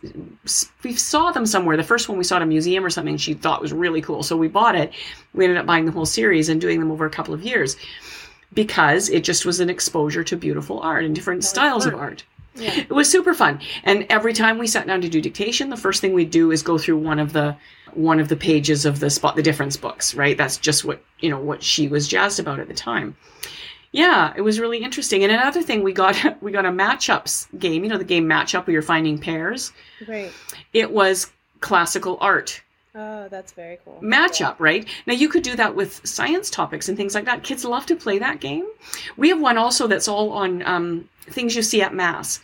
we saw them somewhere. The first one we saw at a museum or something. She thought was really cool, so we bought it. We ended up buying the whole series and doing them over a couple of years because it just was an exposure to beautiful art and different styles of art. Yeah. It was super fun. And every time we sat down to do dictation, the first thing we'd do is go through one of the one of the pages of the spot the difference books, right? That's just what, you know, what she was jazzed about at the time. Yeah, it was really interesting. And another thing we got [laughs] we got a matchups game, you know, the game matchup where you're finding pairs. Right. It was classical art. Oh, that's very cool. Matchup, yeah. right? Now you could do that with science topics and things like that. Kids love to play that game. We have one also that's all on um, things you see at mass.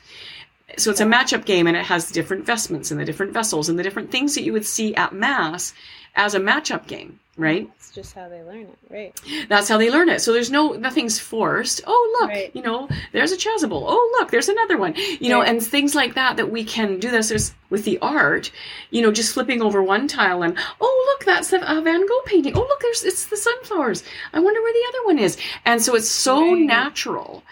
So it's a matchup game and it has different vestments and the different vessels and the different things that you would see at mass as a matchup game right just how they learn it right? That's how they learn it. So there's no nothing's forced. Oh look right. you know there's a chasuble. Oh look there's another one. You know and things like that that we can do this there's with the art you know just flipping over one tile and oh look that's the uh, van gogh painting. Oh look there's it's the sunflowers. I wonder where the other one is. And so it's so right. natural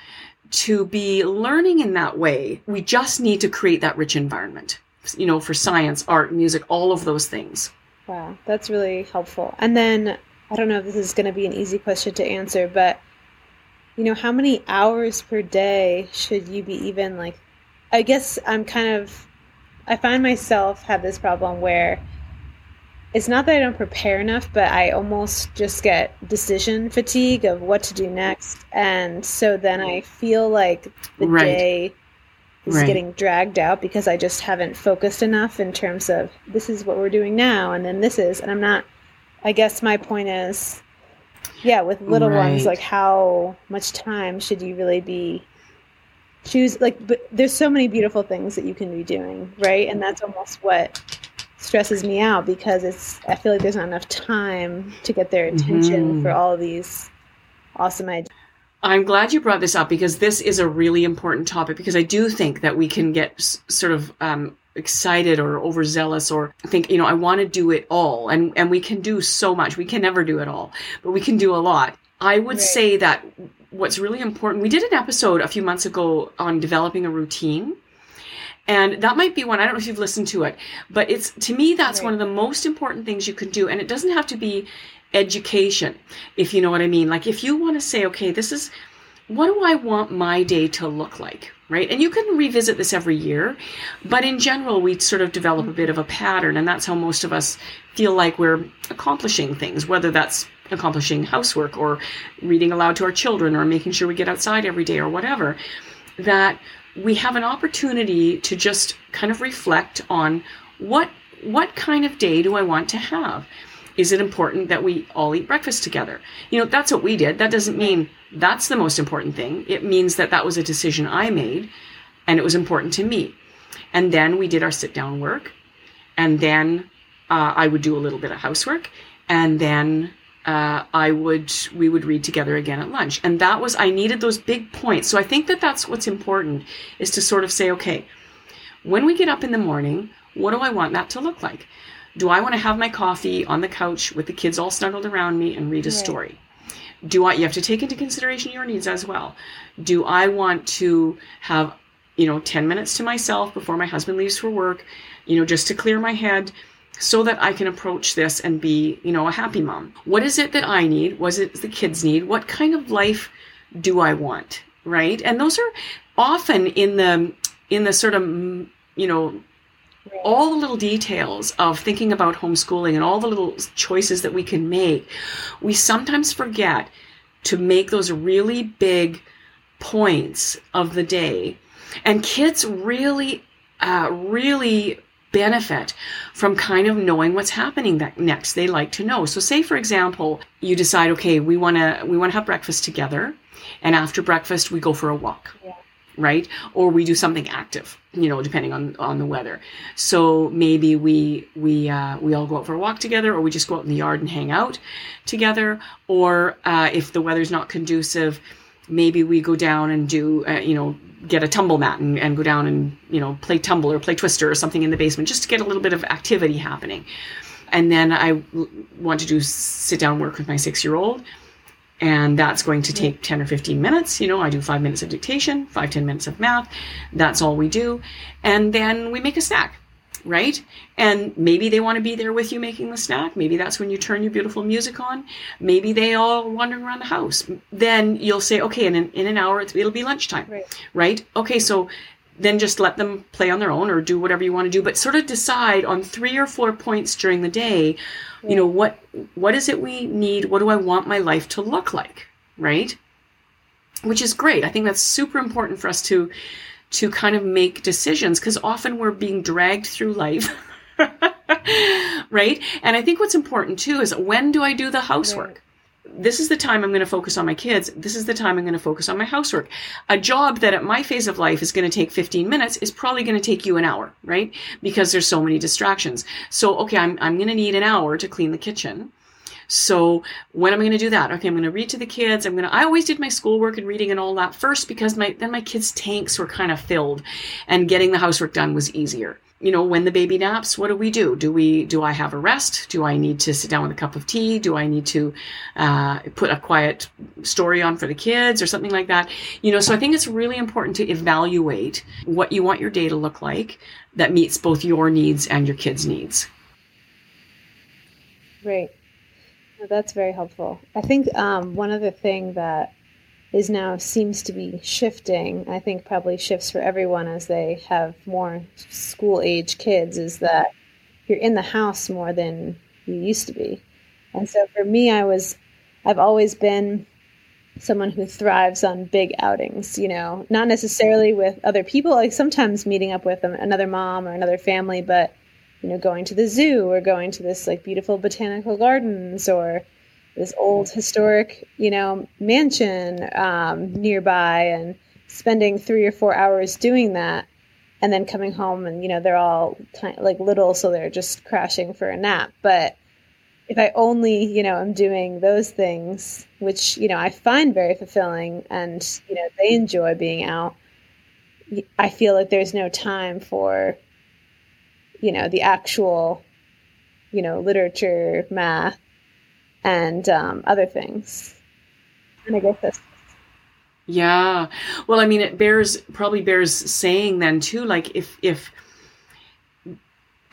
to be learning in that way. We just need to create that rich environment you know for science art music all of those things. Wow, that's really helpful. And then I don't know if this is going to be an easy question to answer, but you know, how many hours per day should you be even like I guess I'm kind of I find myself have this problem where it's not that I don't prepare enough, but I almost just get decision fatigue of what to do next. And so then I feel like the right. day is right. getting dragged out because I just haven't focused enough in terms of this is what we're doing now and then this is and I'm not I guess my point is yeah, with little right. ones like how much time should you really be choose like but there's so many beautiful things that you can be doing, right? And that's almost what stresses me out because it's I feel like there's not enough time to get their attention mm-hmm. for all of these awesome ideas. I'm glad you brought this up because this is a really important topic because I do think that we can get s- sort of um, excited or overzealous or think, you know, I want to do it all. And, and we can do so much. We can never do it all, but we can do a lot. I would right. say that what's really important, we did an episode a few months ago on developing a routine. And that might be one, I don't know if you've listened to it, but it's, to me, that's right. one of the most important things you can do. And it doesn't have to be education, if you know what I mean. Like if you want to say, okay, this is what do I want my day to look like? Right. And you can revisit this every year, but in general, we sort of develop a bit of a pattern, and that's how most of us feel like we're accomplishing things, whether that's accomplishing housework or reading aloud to our children or making sure we get outside every day or whatever. That we have an opportunity to just kind of reflect on what what kind of day do I want to have? Is it important that we all eat breakfast together? You know, that's what we did. That doesn't mean that's the most important thing. It means that that was a decision I made and it was important to me. And then we did our sit down work. And then uh, I would do a little bit of housework. And then uh, I would, we would read together again at lunch. And that was, I needed those big points. So I think that that's what's important is to sort of say, okay, when we get up in the morning, what do I want that to look like? Do I want to have my coffee on the couch with the kids all snuggled around me and read a story? Do I, you have to take into consideration your needs as well. Do I want to have, you know, 10 minutes to myself before my husband leaves for work, you know, just to clear my head so that I can approach this and be, you know, a happy mom? What is it that I need? What is it the kids need? What kind of life do I want? Right. And those are often in the, in the sort of, you know, all the little details of thinking about homeschooling and all the little choices that we can make, we sometimes forget to make those really big points of the day. And kids really, uh, really benefit from kind of knowing what's happening that next. They like to know. So say for example you decide okay we want to we want to have breakfast together and after breakfast we go for a walk. Yeah right? Or we do something active, you know, depending on on the weather. So maybe we we uh, we all go out for a walk together, or we just go out in the yard and hang out together. Or uh, if the weather's not conducive, maybe we go down and do uh, you know get a tumble mat and, and go down and you know play tumble or play twister or something in the basement just to get a little bit of activity happening. And then I want to do sit down work with my six year old and that's going to take 10 or 15 minutes. You know i do five minutes of dictation five ten minutes of math. That's all we do. And then we make a snack right? And maybe they want to be there with you making the snack. Maybe that's when you turn your beautiful music on. Maybe they all wandering around the house. Then you'll say okay in an, in an hour it'll be lunchtime right. right? Okay so then just let them play on their own or do whatever you want to do but sort of decide on three or four points during the day you know what what is it we need what do i want my life to look like right? Which is great i think that's super important for us to to kind of make decisions because often we're being dragged through life [laughs] right? And i think what's important too is when do i do the housework this is the time I'm going to focus on my kids. This is the time I'm going to focus on my housework. A job that at my phase of life is going to take 15 minutes is probably going to take you an hour, right? Because there's so many distractions. So, okay, I'm, I'm going to need an hour to clean the kitchen. So when am I going to do that? Okay, I'm going to read to the kids. I'm going to, I always did my schoolwork and reading and all that first because my, then my kids' tanks were kind of filled and getting the housework done was easier you know, when the baby naps, what do we do? Do we, do I have a rest? Do I need to sit down with a cup of tea? Do I need to uh, put a quiet story on for the kids or something like that? You know, so I think it's really important to evaluate what you want your day to look like that meets both your needs and your kids' needs. Right. that's very helpful. I think um, one other thing that is now seems to be shifting. I think probably shifts for everyone as they have more school age kids is that you're in the house more than you used to be. And so for me, I was, I've always been someone who thrives on big outings, you know, not necessarily with other people, like sometimes meeting up with another mom or another family, but, you know, going to the zoo or going to this like beautiful botanical gardens or, this old historic, you know, mansion um, nearby and spending three or four hours doing that and then coming home and, you know, they're all like little, so they're just crashing for a nap. But if I only, you know, am doing those things, which, you know, I find very fulfilling and, you know, they enjoy being out, I feel like there's no time for, you know, the actual, you know, literature, math, and um, other things. And I guess that's yeah. Well, I mean, it bears probably bears saying then too. Like if if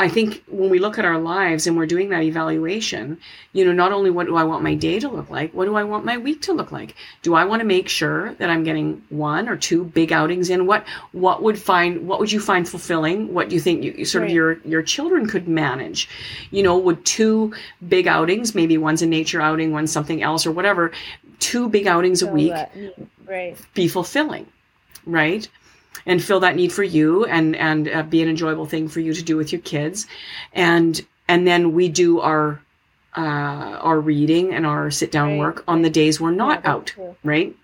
I think when we look at our lives and we're doing that evaluation, you know, not only what do I want my day to look like, what do I want my week to look like? Do I want to make sure that I'm getting one or two big outings in? What what would find what would you find fulfilling? What do you think you, sort right. of your your children could manage? You know, would two big outings, maybe one's a nature outing, one's something else or whatever, two big outings a week right. be fulfilling, right? And fill that need for you and and uh, be an enjoyable thing for you to do with your kids and and then we do our uh, our reading and our sit down right. work on the days we're not yeah, out true. right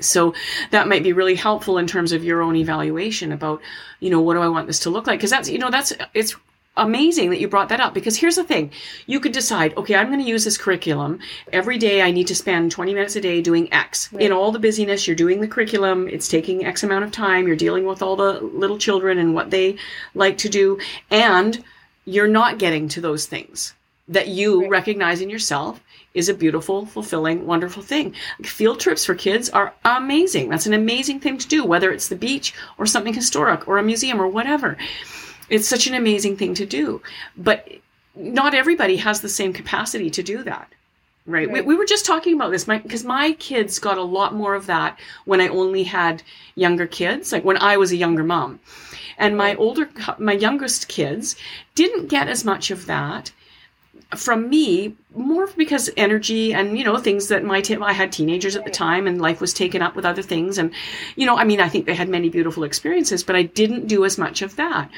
so that might be really helpful in terms of your own evaluation about you know what do i want this to look like because that's you know that's it's amazing that you brought that up because here's the thing you could decide okay i'm going to use this curriculum every day i need to spend 20 minutes a day doing x right. in all the busyness you're doing the curriculum it's taking x amount of time you're dealing with all the little children and what they like to do and you're not getting to those things that you right. recognize in yourself is a beautiful, fulfilling, wonderful thing. Field trips for kids are amazing. That's an amazing thing to do, whether it's the beach or something historic or a museum or whatever. It's such an amazing thing to do. But not everybody has the same capacity to do that. Right. right. We, we, were just talking about this because my, my kids got a lot more of that when I only had younger kids, like when I was a younger mom. And my older, my youngest kids didn't get as much of that from me more because energy and you know things that my t- I had teenagers at the time and life was taken up with other things. And you know I mean I think they had many beautiful experiences but I didn't do as much of that.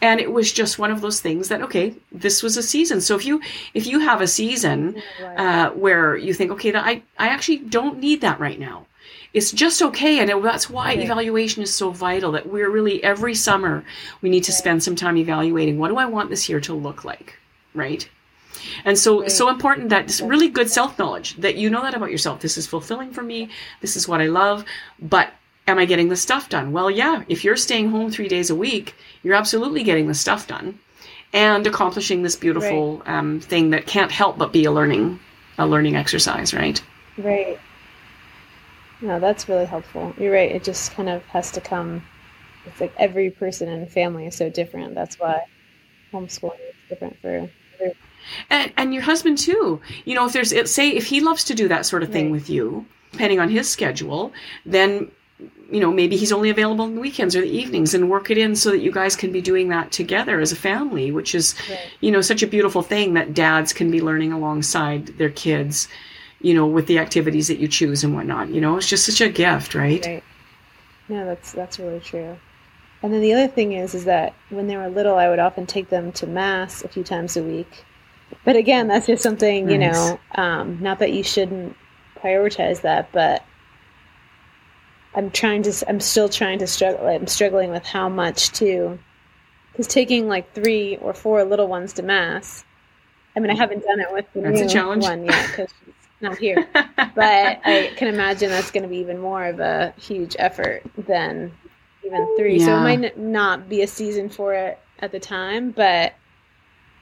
And it was just one of those things that okay this was a season. So if you if you have a season uh, where you think okay that I I actually don't need that right now. It's just okay. And that's why evaluation is so vital that we're really every summer we need to spend some time evaluating what do I want this year to look like? Right and so, right. so important that it's really good self knowledge that you know that about yourself. This is fulfilling for me. This is what I love. But am I getting the stuff done? Well, yeah. If you're staying home three days a week, you're absolutely getting the stuff done and accomplishing this beautiful right. um, thing that can't help but be a learning, a learning exercise, right? Right. No, that's really helpful. You're right. It just kind of has to come. It's like every person and family is so different. That's why homeschooling is different for everyone. And, and your husband too. You know, if there's, say, if he loves to do that sort of thing right. with you, depending on his schedule, then you know maybe he's only available on the weekends or the evenings and work it in so that you guys can be doing that together as a family which is right. you know such a beautiful thing that dads can be learning alongside their kids you know with the activities that you choose and whatnot you know it's just such a gift right, right. no that's that's really true and then the other thing is is that when they were little i would often take them to mass a few times a week but again, that's just something you nice. know. Um, not that you shouldn't prioritize that, but I'm trying to. I'm still trying to struggle. I'm struggling with how much to, because taking like three or four little ones to mass. I mean, I haven't done it with the that's new a challenge. one yet because she's not here, [laughs] but I can imagine that's going to be even more of a huge effort than even three. Yeah. So it might not be a season for it at the time, but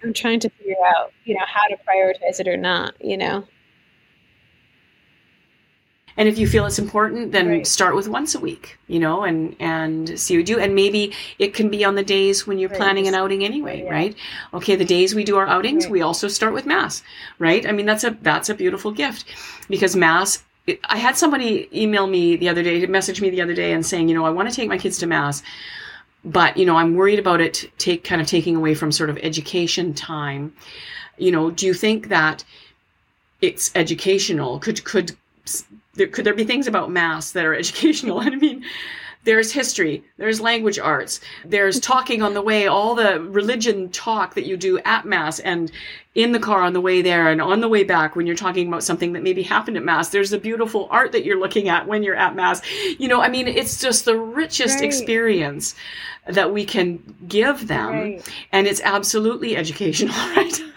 I'm trying to figure out, you know, how to prioritize it or not, you know. And if you feel it's important, then right. start with once a week, you know, and and see what you do. And maybe it can be on the days when you're right. planning an outing anyway, right, right? Okay, the days we do our outings, we also start with mass, right? I mean, that's a that's a beautiful gift because mass. I had somebody email me the other day, message me the other day, and saying, you know, I want to take my kids to mass, but you know, I'm worried about it take kind of taking away from sort of education time. You know, do you think that it's educational? Could could there, could there be things about mass that are [laughs] educational? I mean, there's history, there's language arts, there's [laughs] talking on the way, all the religion talk that you do at mass and in the car on the way there and on the way back when you're talking about something that maybe happened at mass. There's the beautiful art that you're looking at when you're at mass. You know, I mean, it's just the richest right. experience that we can give them. Right. And it's absolutely educational, [laughs] right? [laughs]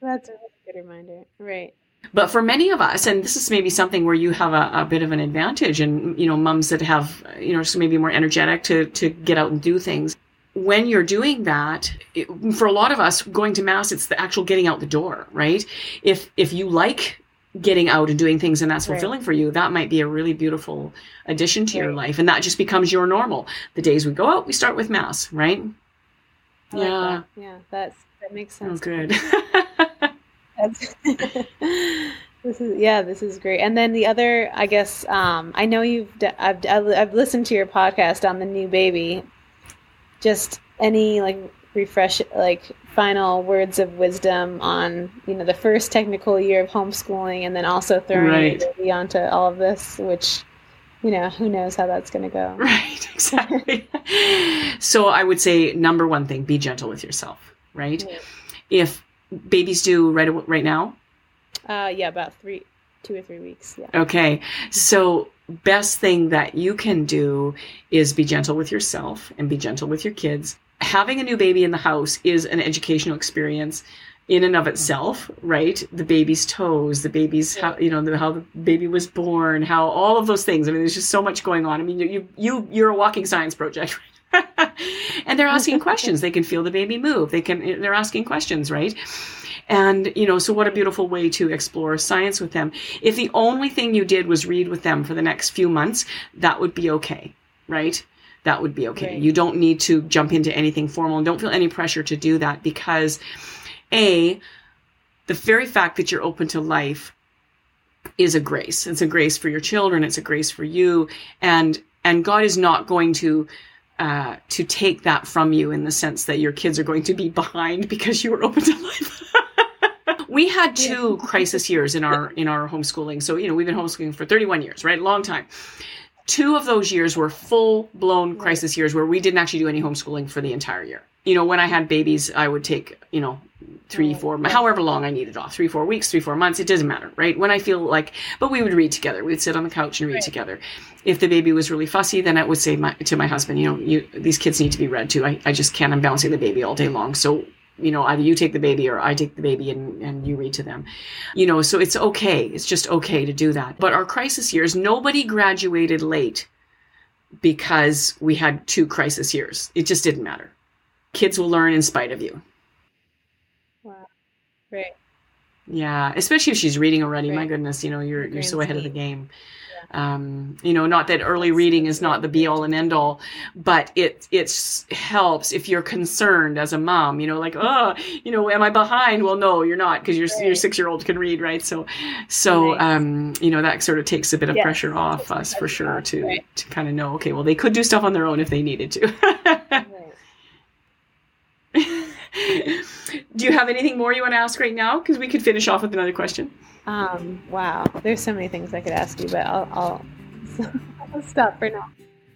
That's a really good reminder. Right. But for many of us, and this is maybe something where you have a, a, bit of an advantage, and you know, mums that have you know, so maybe more energetic to to get out and do things. When you're doing that, it, for a lot of us, going to mass, it's the actual getting out the door, right? If if you like getting out and doing things and that's fulfilling right. for you, that might be a really beautiful addition to right. your life, and that just becomes your normal. The days we go out, we start with mass, right? I yeah, like that. yeah, that's that makes oh, sense. Oh, good. [laughs] [laughs] this is yeah, this is great. And then the other, I guess, um, I know you've I've I've listened to your podcast on the new baby. Just any like refresh like final words of wisdom on you know the first technical year of homeschooling and then also throwing right. it onto all of this which you know who knows how that's going to go [laughs] right exactly [laughs] so i would say number one thing be gentle with yourself right yeah. if babies do right right now? Uh, yeah, about three, two or three weeks. Yeah. Okay, so best thing that you can do is be gentle with yourself and be gentle with your kids. Having a new baby in the house is an educational experience in and of itself, right? The baby's toes, the baby's how you know the, how the baby was born, how all of those things. I mean, there's just so much going on. I mean, you you you're a walking science project. [laughs] [laughs] and they're asking questions. They can feel the baby move. They can, they're asking questions, right? And, you know, so what a beautiful way to explore science with them. If the only thing you did was read with them for the next few months, that would be okay, right? That would be okay. Right. You don't need to jump into anything formal and don't feel any pressure to do that because A, the very fact that you're open to life is a grace. It's a grace for your children. It's a grace for you. And, and God is not going to uh, to take that from you in the sense that your kids are going to be behind [laughs] because you were open to life. [laughs] we had two crisis years in our in our homeschooling. So you know we've been homeschooling for 31 years, right? Long time. Two of those years were full blown crisis years where we didn't actually do any homeschooling for the entire year. You know, when I had babies, I would take you know three, four, however long I needed off, three, four weeks, three, four months. It doesn't matter, right? When I feel like, but we would read together. We'd sit on the couch and read right. together. If the baby was really fussy, then I would say my, to my husband, you know, you, these kids need to be read to. I, I just can't. I'm bouncing the baby all day long. So, you know, either you take the baby or I take the baby and, and you read to them. You know, so it's okay. It's just okay to do that. But our crisis years, nobody graduated late because we had two crisis years. It just didn't matter. Kids will learn in spite of you. Right. Yeah, especially if she's reading already. My goodness, you know, you're you're so ahead of the game. Um, you know, not that early reading is not the be all and end all, but it it helps if you're concerned as a mom. You know, like oh, you know, am I behind? Well, no, you're not because your right. your six year old can read, right? So, so right. um, you know, that sort of takes a bit of yes. pressure off us for sure to right. to kind of know. Okay, well, they could do stuff on their own if they needed to. [laughs] Do you have anything more you want to ask right now? Because we could finish off with another question. Um, wow, there's so many things I could ask you, but I'll, I'll, I'll stop for now.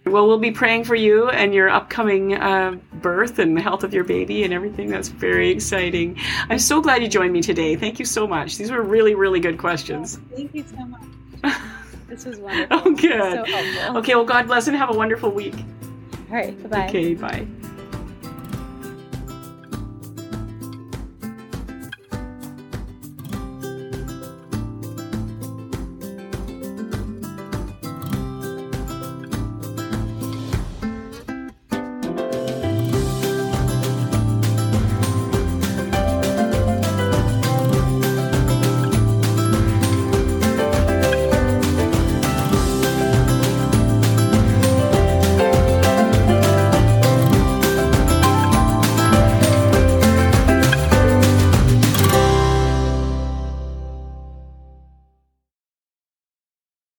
Well, we'll be praying for you and your upcoming uh, birth and the health of your baby and everything. That's very exciting. I'm so glad you joined me today. Thank you so much. These were really, really good questions. Oh, thank you so much. [laughs] this was wonderful. oh, good. So okay, well, God bless and have a wonderful week. All right, bye bye. Okay, bye.